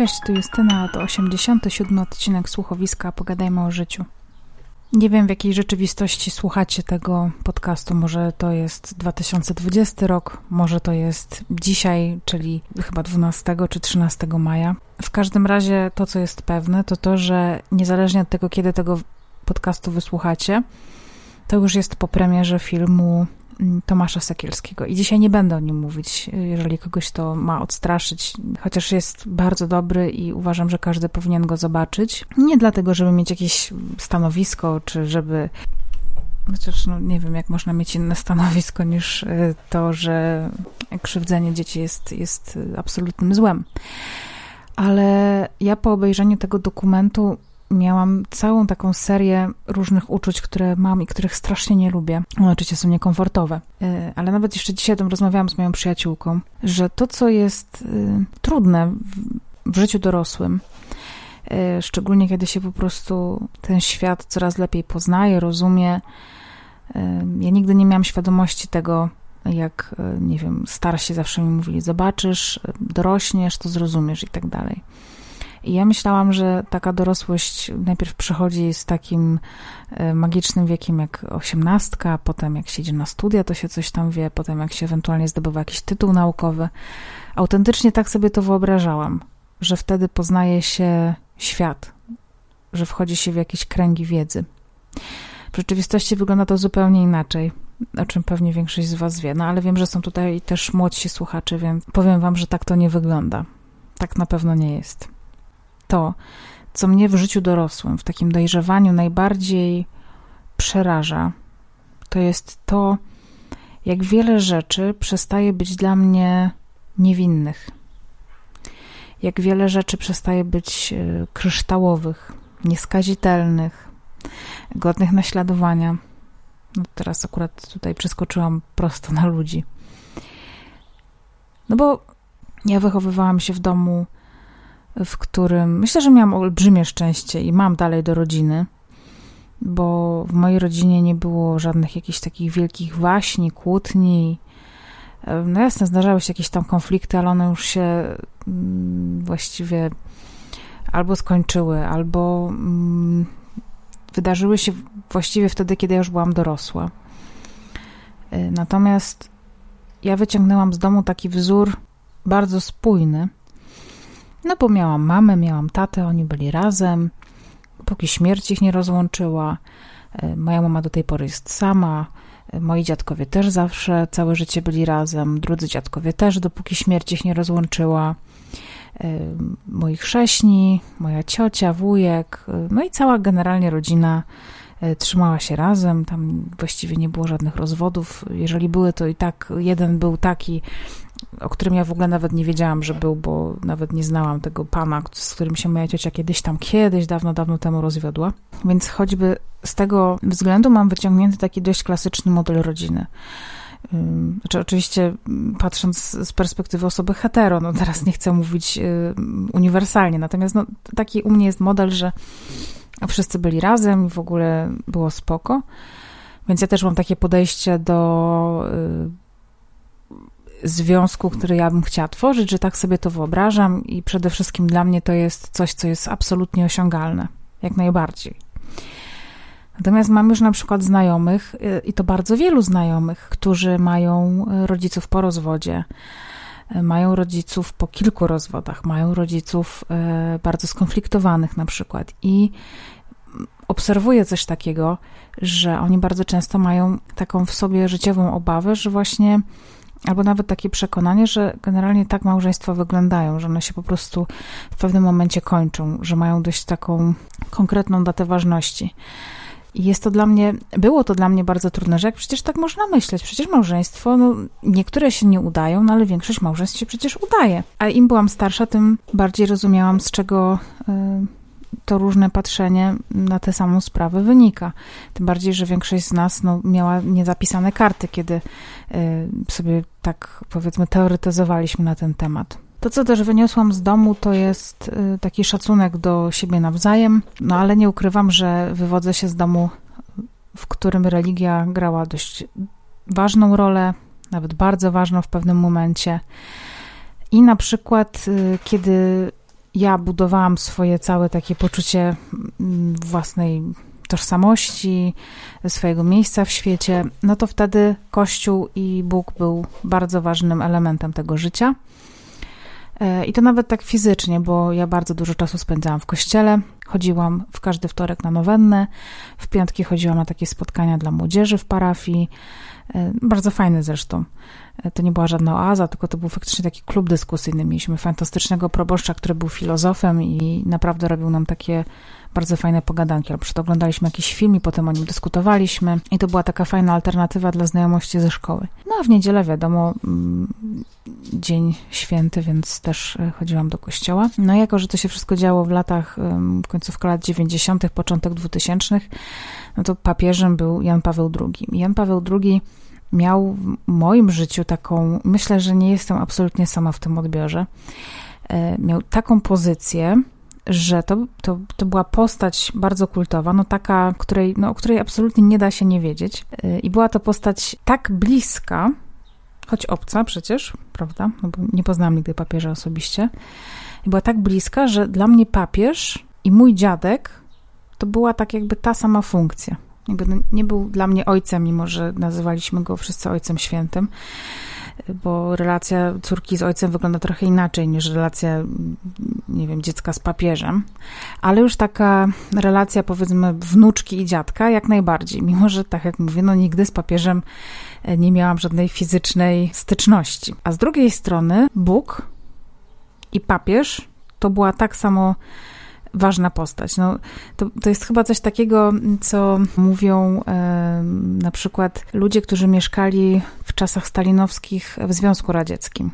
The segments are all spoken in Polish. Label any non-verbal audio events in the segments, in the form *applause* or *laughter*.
Cześć, tu Justyna, to 87 odcinek słuchowiska Pogadajmy o życiu. Nie wiem, w jakiej rzeczywistości słuchacie tego podcastu. Może to jest 2020 rok, może to jest dzisiaj, czyli chyba 12 czy 13 maja. W każdym razie to, co jest pewne, to to, że niezależnie od tego, kiedy tego podcastu wysłuchacie, to już jest po premierze filmu Tomasza Sekielskiego. I dzisiaj nie będę o nim mówić, jeżeli kogoś to ma odstraszyć, chociaż jest bardzo dobry i uważam, że każdy powinien go zobaczyć. Nie dlatego, żeby mieć jakieś stanowisko, czy żeby Chociaż no, nie wiem, jak można mieć inne stanowisko niż y, to, że krzywdzenie dzieci jest, jest absolutnym złem. Ale ja po obejrzeniu tego dokumentu miałam całą taką serię różnych uczuć, które mam i których strasznie nie lubię. One oczywiście są niekomfortowe, y, ale nawet jeszcze dzisiaj o rozmawiałam z moją przyjaciółką, że to, co jest y, trudne w życiu dorosłym, y, szczególnie kiedy się po prostu ten świat coraz lepiej poznaje, rozumie. Ja nigdy nie miałam świadomości tego, jak, nie wiem, starsi zawsze mi mówili, zobaczysz, dorośniesz, to zrozumiesz i tak dalej. I ja myślałam, że taka dorosłość najpierw przychodzi z takim e, magicznym wiekiem jak osiemnastka, potem jak się idzie na studia, to się coś tam wie, potem jak się ewentualnie zdobywa jakiś tytuł naukowy. Autentycznie tak sobie to wyobrażałam, że wtedy poznaje się świat, że wchodzi się w jakieś kręgi wiedzy. W rzeczywistości wygląda to zupełnie inaczej, o czym pewnie większość z Was wie. No ale wiem, że są tutaj też młodsi słuchacze, więc powiem Wam, że tak to nie wygląda. Tak na pewno nie jest to, co mnie w życiu dorosłym, w takim dojrzewaniu najbardziej przeraża, to jest to, jak wiele rzeczy przestaje być dla mnie niewinnych. Jak wiele rzeczy przestaje być e, kryształowych, nieskazitelnych, godnych naśladowania. No teraz akurat tutaj przeskoczyłam prosto na ludzi. No bo ja wychowywałam się w domu w którym myślę, że miałam olbrzymie szczęście i mam dalej do rodziny, bo w mojej rodzinie nie było żadnych jakichś takich wielkich waśni, kłótni. No jasne, zdarzały się jakieś tam konflikty, ale one już się mm, właściwie albo skończyły, albo mm, wydarzyły się właściwie wtedy, kiedy ja już byłam dorosła. Y, natomiast ja wyciągnęłam z domu taki wzór bardzo spójny, no bo miałam mamę, miałam tatę, oni byli razem, póki śmierć ich nie rozłączyła. E, moja mama do tej pory jest sama. E, moi dziadkowie też zawsze całe życie byli razem. Drudzy dziadkowie też, dopóki śmierć ich nie rozłączyła. E, moi chrześni, moja ciocia, wujek, no i cała generalnie rodzina trzymała się razem. Tam właściwie nie było żadnych rozwodów. Jeżeli były, to i tak jeden był taki, o którym ja w ogóle nawet nie wiedziałam, że był, bo nawet nie znałam tego pana, z którym się moja ciocia kiedyś tam, kiedyś, dawno, dawno temu rozwiodła. Więc choćby z tego względu mam wyciągnięty taki dość klasyczny model rodziny. Znaczy, oczywiście patrząc z perspektywy osoby hetero, no teraz nie chcę mówić uniwersalnie, natomiast no, taki u mnie jest model, że wszyscy byli razem i w ogóle było spoko. Więc ja też mam takie podejście do związku, który ja bym chciała tworzyć, że tak sobie to wyobrażam i przede wszystkim dla mnie to jest coś, co jest absolutnie osiągalne, jak najbardziej. Natomiast mam już na przykład znajomych, y, i to bardzo wielu znajomych, którzy mają rodziców po rozwodzie, y, mają rodziców po kilku rozwodach, mają rodziców y, bardzo skonfliktowanych na przykład. I obserwuję coś takiego, że oni bardzo często mają taką w sobie życiową obawę, że właśnie albo nawet takie przekonanie, że generalnie tak małżeństwa wyglądają, że one się po prostu w pewnym momencie kończą, że mają dość taką konkretną datę ważności. I jest to dla mnie, było to dla mnie bardzo trudne, że jak przecież tak można myśleć, przecież małżeństwo, no niektóre się nie udają, no ale większość małżeństw się przecież udaje. A im byłam starsza, tym bardziej rozumiałam, z czego y, to różne patrzenie na tę samą sprawę wynika. Tym bardziej, że większość z nas no, miała niezapisane karty, kiedy y, sobie tak powiedzmy teoretyzowaliśmy na ten temat. To, co też wyniosłam z domu, to jest y, taki szacunek do siebie nawzajem, no ale nie ukrywam, że wywodzę się z domu, w którym religia grała dość ważną rolę, nawet bardzo ważną w pewnym momencie. I na przykład, y, kiedy ja budowałam swoje całe takie poczucie mm, własnej tożsamości, swojego miejsca w świecie, no to wtedy Kościół i Bóg był bardzo ważnym elementem tego życia. E, I to nawet tak fizycznie, bo ja bardzo dużo czasu spędzałam w kościele. Chodziłam w każdy wtorek na nowennę, w piątki chodziłam na takie spotkania dla młodzieży w parafii. E, bardzo fajne zresztą. To nie była żadna oaza, tylko to był faktycznie taki klub dyskusyjny. Mieliśmy fantastycznego proboszcza, który był filozofem i naprawdę robił nam takie bardzo fajne pogadanki. Albo oglądaliśmy jakiś film i potem o nim dyskutowaliśmy. I to była taka fajna alternatywa dla znajomości ze szkoły. No a w niedzielę, wiadomo, mm, dzień święty, więc też e, chodziłam do kościoła. No i jako, że to się wszystko działo w latach, końcówka lat 90., początek 2000, no to papieżem był Jan Paweł II. Jan Paweł II miał w moim życiu taką, myślę, że nie jestem absolutnie sama w tym odbiorze, e, miał taką pozycję, że to, to, to była postać bardzo kultowa, no taka, której, no, o której absolutnie nie da się nie wiedzieć. E, I była to postać tak bliska, choć obca przecież, prawda? No bo nie poznałam nigdy papieża osobiście. I była tak bliska, że dla mnie papież i mój dziadek to była tak jakby ta sama funkcja. Jakby no, nie był dla mnie ojcem, mimo że nazywaliśmy go wszyscy ojcem świętym, bo relacja córki z ojcem wygląda trochę inaczej niż relacja, nie wiem, dziecka z papieżem, ale już taka relacja powiedzmy wnuczki i dziadka jak najbardziej, mimo że tak jak mówię, no nigdy z papieżem nie miałam żadnej fizycznej styczności. A z drugiej strony Bóg i papież to była tak samo ważna postać. No, to, to jest chyba coś takiego, co mówią e, na przykład ludzie, którzy mieszkali w czasach stalinowskich w Związku Radzieckim.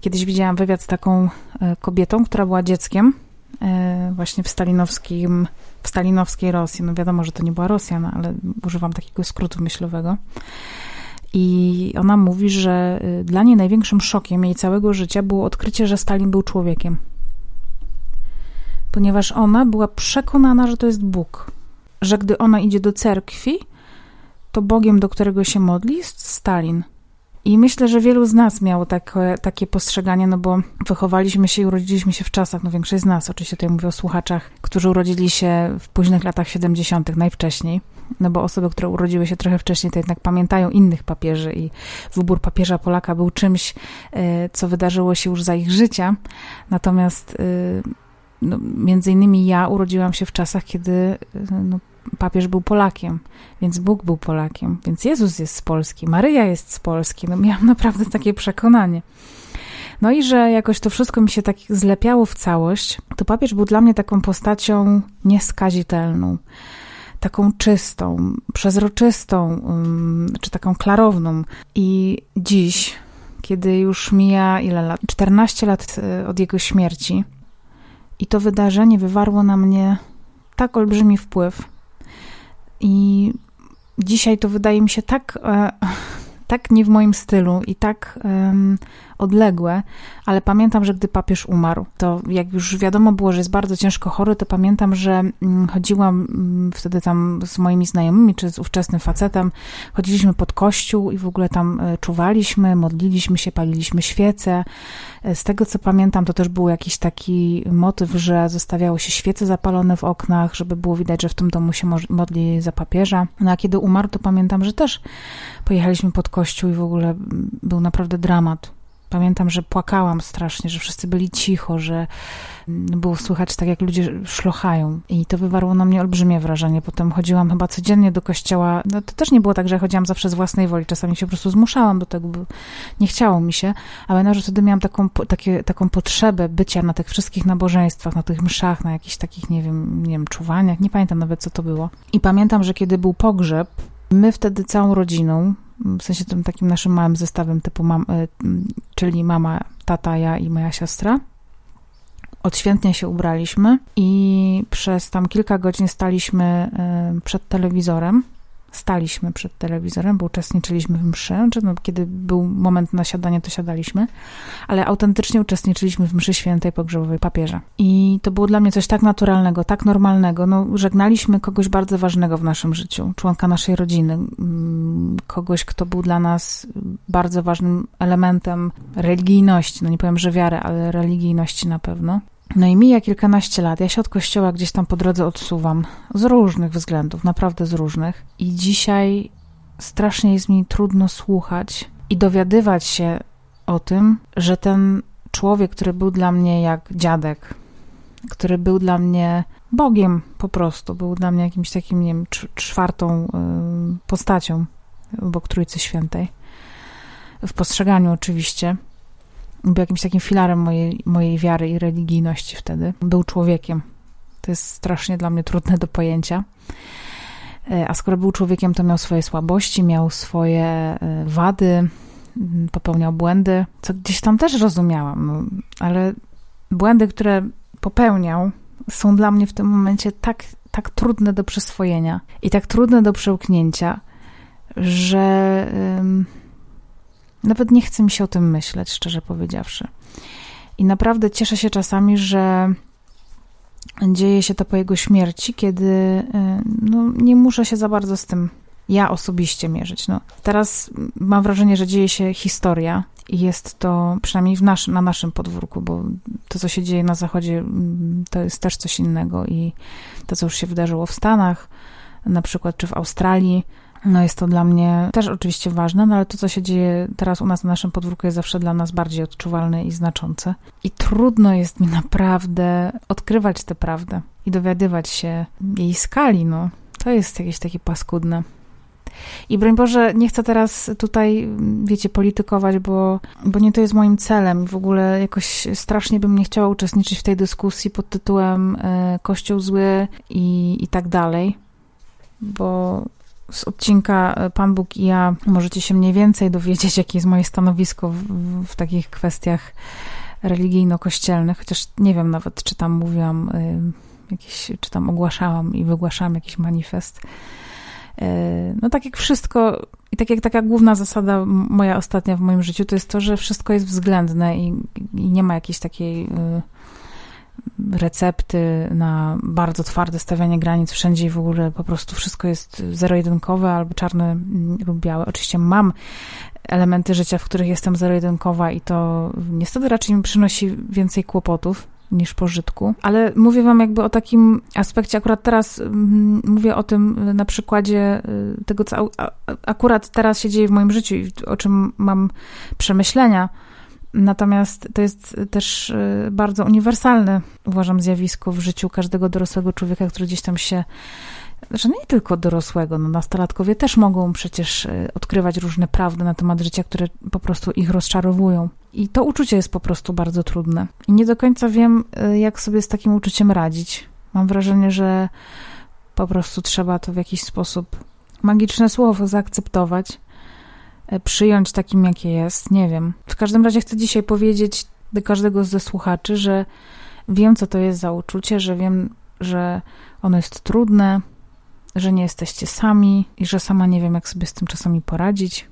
Kiedyś widziałam wywiad z taką e, kobietą, która była dzieckiem e, właśnie w stalinowskim, w stalinowskiej Rosji. No wiadomo, że to nie była Rosja, no, ale używam takiego skrótu myślowego. I ona mówi, że e, dla niej największym szokiem jej całego życia było odkrycie, że Stalin był człowiekiem ponieważ ona była przekonana, że to jest Bóg. Że gdy ona idzie do cerkwi, to Bogiem, do którego się modli, jest Stalin. I myślę, że wielu z nas miało takie, takie postrzeganie, no bo wychowaliśmy się i urodziliśmy się w czasach, no większość z nas, oczywiście tutaj mówię o słuchaczach, którzy urodzili się w późnych latach 70., najwcześniej, no bo osoby, które urodziły się trochę wcześniej, to jednak pamiętają innych papieży i wybór papieża Polaka był czymś, e, co wydarzyło się już za ich życia. Natomiast e, no, między innymi ja urodziłam się w czasach, kiedy y, no, papież był Polakiem, więc Bóg był Polakiem, więc Jezus jest z Polski, Maryja jest z Polski. No, miałam naprawdę takie przekonanie. No i że jakoś to wszystko mi się tak zlepiało w całość, to papież był dla mnie taką postacią nieskazitelną, taką czystą, przezroczystą, czy taką klarowną. I dziś, kiedy już mija ile lat? 14 lat y, od jego śmierci, i to wydarzenie wywarło na mnie tak olbrzymi wpływ. I dzisiaj to wydaje mi się tak, e, tak nie w moim stylu i tak um, odległe, ale pamiętam, że gdy papież umarł, to jak już wiadomo było, że jest bardzo ciężko chory, to pamiętam, że mm, chodziłam mm, wtedy tam z moimi znajomymi, czy z ówczesnym facetem, chodziliśmy pod kościół i w ogóle tam e, czuwaliśmy, modliliśmy się, paliliśmy świece. E, z tego, co pamiętam, to też był jakiś taki motyw, że zostawiało się świece zapalone w oknach, żeby było widać, że w tym domu się modli za papieża. No a kiedy umarł, to pamiętam, że też pojechaliśmy pod kościół i w ogóle mm, był naprawdę dramat. Pamiętam, że płakałam strasznie, że wszyscy byli cicho, że było słychać tak, jak ludzie szlochają. I to wywarło na mnie olbrzymie wrażenie. Potem chodziłam chyba codziennie do kościoła. No to też nie było tak, że chodziłam zawsze z własnej woli. Czasami się po prostu zmuszałam do tego, bo nie chciało mi się. Ale na wtedy miałam taką, takie, taką potrzebę bycia na tych wszystkich nabożeństwach, na tych mszach, na jakichś takich, nie wiem, nie wiem, czuwaniach. Nie pamiętam nawet, co to było. I pamiętam, że kiedy był pogrzeb, my wtedy całą rodziną, w sensie tym takim naszym małym zestawem typu mam, e, czyli mama, tata, ja i moja siostra. Odświętnie się ubraliśmy i przez tam kilka godzin staliśmy e, przed telewizorem staliśmy przed telewizorem, bo uczestniczyliśmy w mszy, czy no, kiedy był moment na siadanie, to siadaliśmy, ale autentycznie uczestniczyliśmy w mszy świętej pogrzebowej papieża. I to było dla mnie coś tak naturalnego, tak normalnego. No, żegnaliśmy kogoś bardzo ważnego w naszym życiu, członka naszej rodziny, mm, kogoś, kto był dla nas bardzo ważnym elementem religijności. No nie powiem, że wiary, ale religijności na pewno. No i mija kilkanaście lat. Ja się od kościoła gdzieś tam po drodze odsuwam z różnych względów, naprawdę z różnych. I dzisiaj strasznie jest mi trudno słuchać i dowiadywać się o tym, że ten człowiek, który był dla mnie jak dziadek, który był dla mnie Bogiem po prostu, był dla mnie jakimś takim, nie wiem, czwartą y, postacią obok Trójcy Świętej. W postrzeganiu oczywiście. Był jakimś takim filarem mojej, mojej wiary i religijności wtedy. Był człowiekiem. To jest strasznie dla mnie trudne do pojęcia. E, a skoro był człowiekiem, to miał swoje słabości, miał swoje e, wady, popełniał błędy, co gdzieś tam też rozumiałam, no, ale błędy, które popełniał, są dla mnie w tym momencie tak, tak trudne do przyswojenia i tak trudne do przełknięcia, że ym, nawet nie chce mi się o tym myśleć, szczerze powiedziawszy. I naprawdę cieszę się czasami, że dzieje się to po jego śmierci, kiedy y, no, nie muszę się za bardzo z tym ja osobiście mierzyć. No, teraz mam wrażenie, że dzieje się historia i jest to przynajmniej w nasz, na naszym podwórku, bo to, co się dzieje na Zachodzie, mm, to jest też coś innego i to, co już się wydarzyło w Stanach, na przykład, czy w Australii, no jest to dla mnie też oczywiście ważne, no ale to, co się dzieje teraz u nas na naszym podwórku, jest zawsze dla nas bardziej odczuwalne i znaczące. I trudno jest mi naprawdę odkrywać tę prawdę i dowiadywać się jej skali, no. To jest jakieś takie paskudne. I broń Boże, nie chcę teraz tutaj, wiecie, politykować, bo, bo nie to jest moim celem. W ogóle jakoś strasznie bym nie chciała uczestniczyć w tej dyskusji pod tytułem e, Kościół zły i, i tak dalej, bo z odcinka e, Pan Bóg i ja możecie się mniej więcej dowiedzieć, jakie jest moje stanowisko w, w takich kwestiach religijno-kościelnych, chociaż nie wiem nawet, czy tam mówiłam y, jakiś, czy tam ogłaszałam i wygłaszałam jakiś manifest. Y, no tak jak wszystko, i tak jak taka główna zasada moja ostatnia w moim życiu, to jest to, że wszystko jest względne i, i nie ma jakiejś takiej y, recepty na bardzo twarde stawianie granic wszędzie i w ogóle po prostu wszystko jest zero-jedynkowe albo czarne mm, lub białe. Oczywiście mam elementy życia, w których jestem zero-jedynkowa i to niestety raczej mi przynosi więcej kłopotów niż pożytku. Ale mówię wam jakby o takim aspekcie, akurat teraz mm, mówię o tym na przykładzie y, tego, co akurat teraz się dzieje w moim życiu i o czym mam przemyślenia Natomiast to jest też y, bardzo uniwersalne, uważam, zjawisko w życiu każdego dorosłego człowieka, który gdzieś tam się że nie tylko dorosłego, no nastolatkowie też mogą przecież y, odkrywać różne prawdy na temat życia, które po prostu ich rozczarowują. I to uczucie jest po prostu bardzo trudne. I nie do końca wiem, y, jak sobie z takim uczuciem radzić. Mam wrażenie, że po prostu trzeba to w jakiś sposób magiczne słowo zaakceptować przyjąć takim, jakie jest. Nie wiem. W każdym razie chcę dzisiaj powiedzieć do każdego ze słuchaczy, że wiem, co to jest za uczucie, że wiem, że ono jest trudne, że nie jesteście sami i że sama nie wiem, jak sobie z tym czasami poradzić.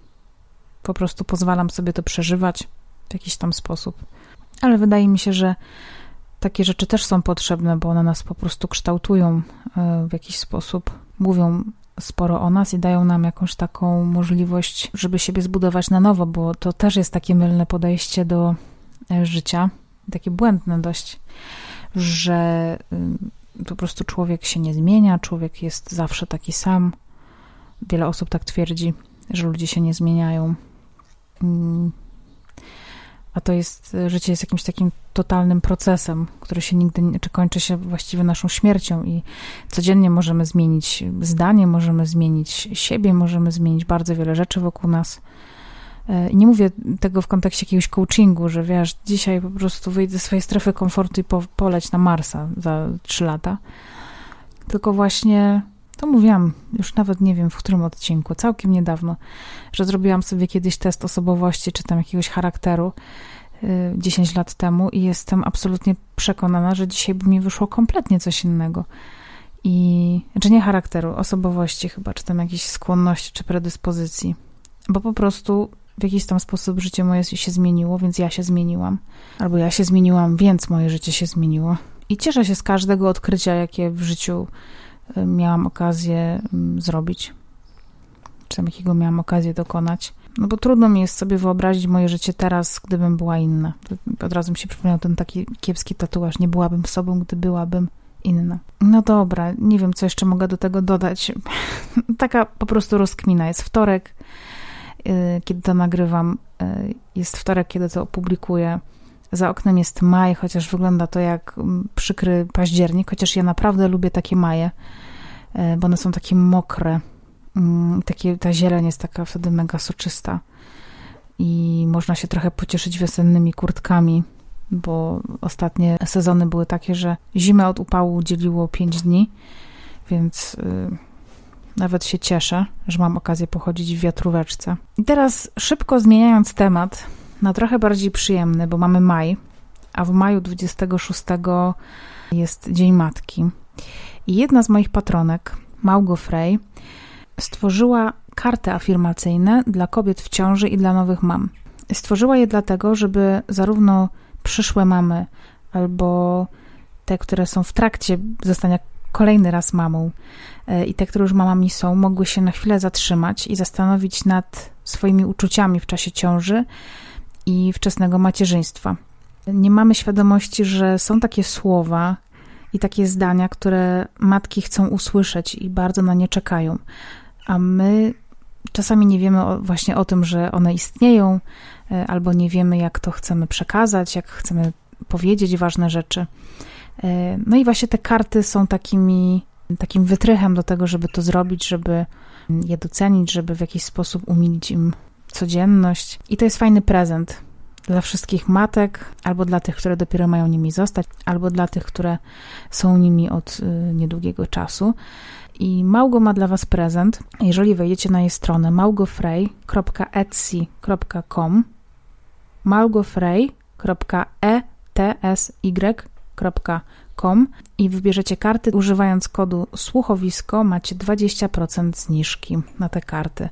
Po prostu pozwalam sobie to przeżywać w jakiś tam sposób. Ale wydaje mi się, że takie rzeczy też są potrzebne, bo one nas po prostu kształtują e, w jakiś sposób, mówią sporo o nas i dają nam jakąś taką możliwość, żeby siebie zbudować na nowo, bo to też jest takie mylne podejście do e, życia, takie błędne dość, że y, po prostu człowiek się nie zmienia, człowiek jest zawsze taki sam. Wiele osób tak twierdzi, że ludzie się nie zmieniają. A to jest, życie jest jakimś takim totalnym procesem, który się nigdy, czy kończy się właściwie naszą śmiercią i codziennie możemy zmienić zdanie, możemy zmienić siebie, możemy zmienić bardzo wiele rzeczy wokół nas. E, nie mówię tego w kontekście jakiegoś coachingu, że wiesz, dzisiaj po prostu wyjdę ze swojej strefy komfortu i po, poleć na Marsa za trzy lata. Tylko właśnie to mówiłam już nawet nie wiem w którym odcinku, całkiem niedawno, że zrobiłam sobie kiedyś test osobowości czy tam jakiegoś charakteru 10 y, lat temu i jestem absolutnie przekonana, że dzisiaj by mi wyszło kompletnie coś innego. I, czy nie charakteru, osobowości chyba, czy tam jakiejś skłonności, czy predyspozycji. Bo po prostu w jakiś tam sposób życie moje się zmieniło, więc ja się zmieniłam. Albo ja się zmieniłam, więc moje życie się zmieniło. I cieszę się z każdego odkrycia, jakie w życiu miałam okazję mm, zrobić, czy tam jakiego miałam okazję dokonać. No bo trudno mi jest sobie wyobrazić moje życie teraz, gdybym była inna. Od razu mi się przypomniał ten taki kiepski tatuaż. Nie byłabym sobą, gdy byłabym inna. No dobra, nie wiem, co jeszcze mogę do tego dodać. *laughs* Taka po prostu rozkmina. Jest wtorek, y, kiedy to nagrywam. Y, jest wtorek, kiedy to opublikuję. Za oknem jest maj, chociaż wygląda to jak mm, przykry październik, chociaż ja naprawdę lubię takie maje, y, bo one są takie mokre. Mm, takie, ta zieleń jest taka wtedy mega soczysta i można się trochę pocieszyć wiosennymi kurtkami bo ostatnie sezony były takie, że zimę od upału dzieliło 5 dni, więc yy, nawet się cieszę, że mam okazję pochodzić w wiatróweczce. I teraz szybko zmieniając temat na trochę bardziej przyjemny, bo mamy maj, a w maju 26 jest Dzień Matki. I jedna z moich patronek, Małgo Frey, stworzyła karty afirmacyjne dla kobiet w ciąży i dla nowych mam. Stworzyła je dlatego, żeby zarówno przyszłe mamy, albo te, które są w trakcie zostania kolejny raz mamą e, i te, które już mamami są, mogły się na chwilę zatrzymać i zastanowić nad swoimi uczuciami w czasie ciąży i wczesnego macierzyństwa. Nie mamy świadomości, że są takie słowa i takie zdania, które matki chcą usłyszeć i bardzo na nie czekają, a my czasami nie wiemy właśnie o tym, że one istnieją, E, albo nie wiemy, jak to chcemy przekazać, jak chcemy powiedzieć ważne rzeczy. E, no i właśnie te karty są takimi, takim wytrychem do tego, żeby to zrobić, żeby je docenić, żeby w jakiś sposób umilić im codzienność. I to jest fajny prezent dla wszystkich matek, albo dla tych, które dopiero mają nimi zostać, albo dla tych, które są nimi od y, niedługiego czasu. I Małgo ma dla Was prezent. Jeżeli wejdziecie na jej stronę małgofrey.etsy.com i wybierzecie karty. Używając kodu słuchowisko macie 20% zniżki na te karty.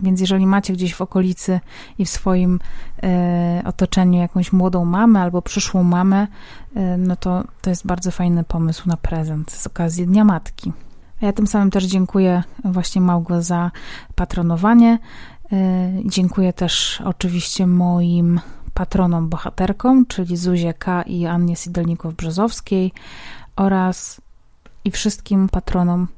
Więc jeżeli macie gdzieś w okolicy i w swoim e, otoczeniu jakąś młodą mamę albo przyszłą mamę, e, no to to jest bardzo fajny pomysł na prezent z okazji Dnia Matki. A ja tym samym też dziękuję właśnie Małgo za patronowanie. E, dziękuję też oczywiście moim patronom bohaterkom, czyli Zuzie K. i Annie Sidelnikow-Brzozowskiej oraz i wszystkim patronom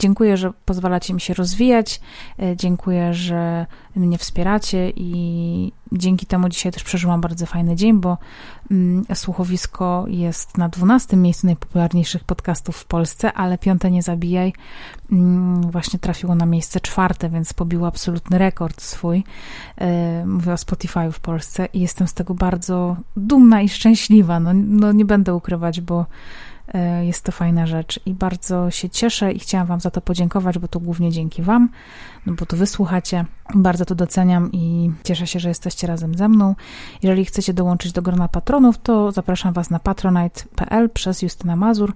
Dziękuję, że pozwalacie mi się rozwijać. E, dziękuję, że mnie wspieracie i dzięki temu dzisiaj też przeżyłam bardzo fajny dzień, bo mm, słuchowisko jest na 12 miejscu najpopularniejszych podcastów w Polsce, ale Piąte Nie Zabijaj mm, właśnie trafiło na miejsce czwarte, więc pobiło absolutny rekord swój. E, mówię o Spotify w Polsce i jestem z tego bardzo dumna i szczęśliwa. No, no nie będę ukrywać, bo jest to fajna rzecz i bardzo się cieszę i chciałam Wam za to podziękować, bo to głównie dzięki Wam, no bo to wysłuchacie. Bardzo to doceniam i cieszę się, że jesteście razem ze mną. Jeżeli chcecie dołączyć do grona patronów, to zapraszam Was na patronite.pl przez Justyna Mazur,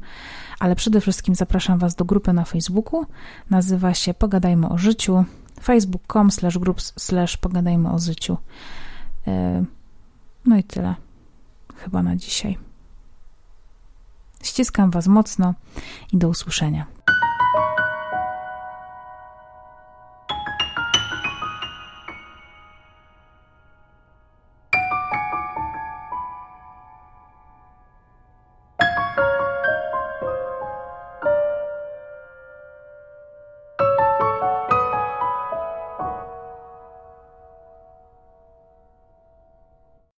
ale przede wszystkim zapraszam Was do grupy na Facebooku. Nazywa się Pogadajmy o życiu facebook.com slash groups slash pogadajmy o życiu. E, no i tyle chyba na dzisiaj. Ściskam Was mocno i do usłyszenia.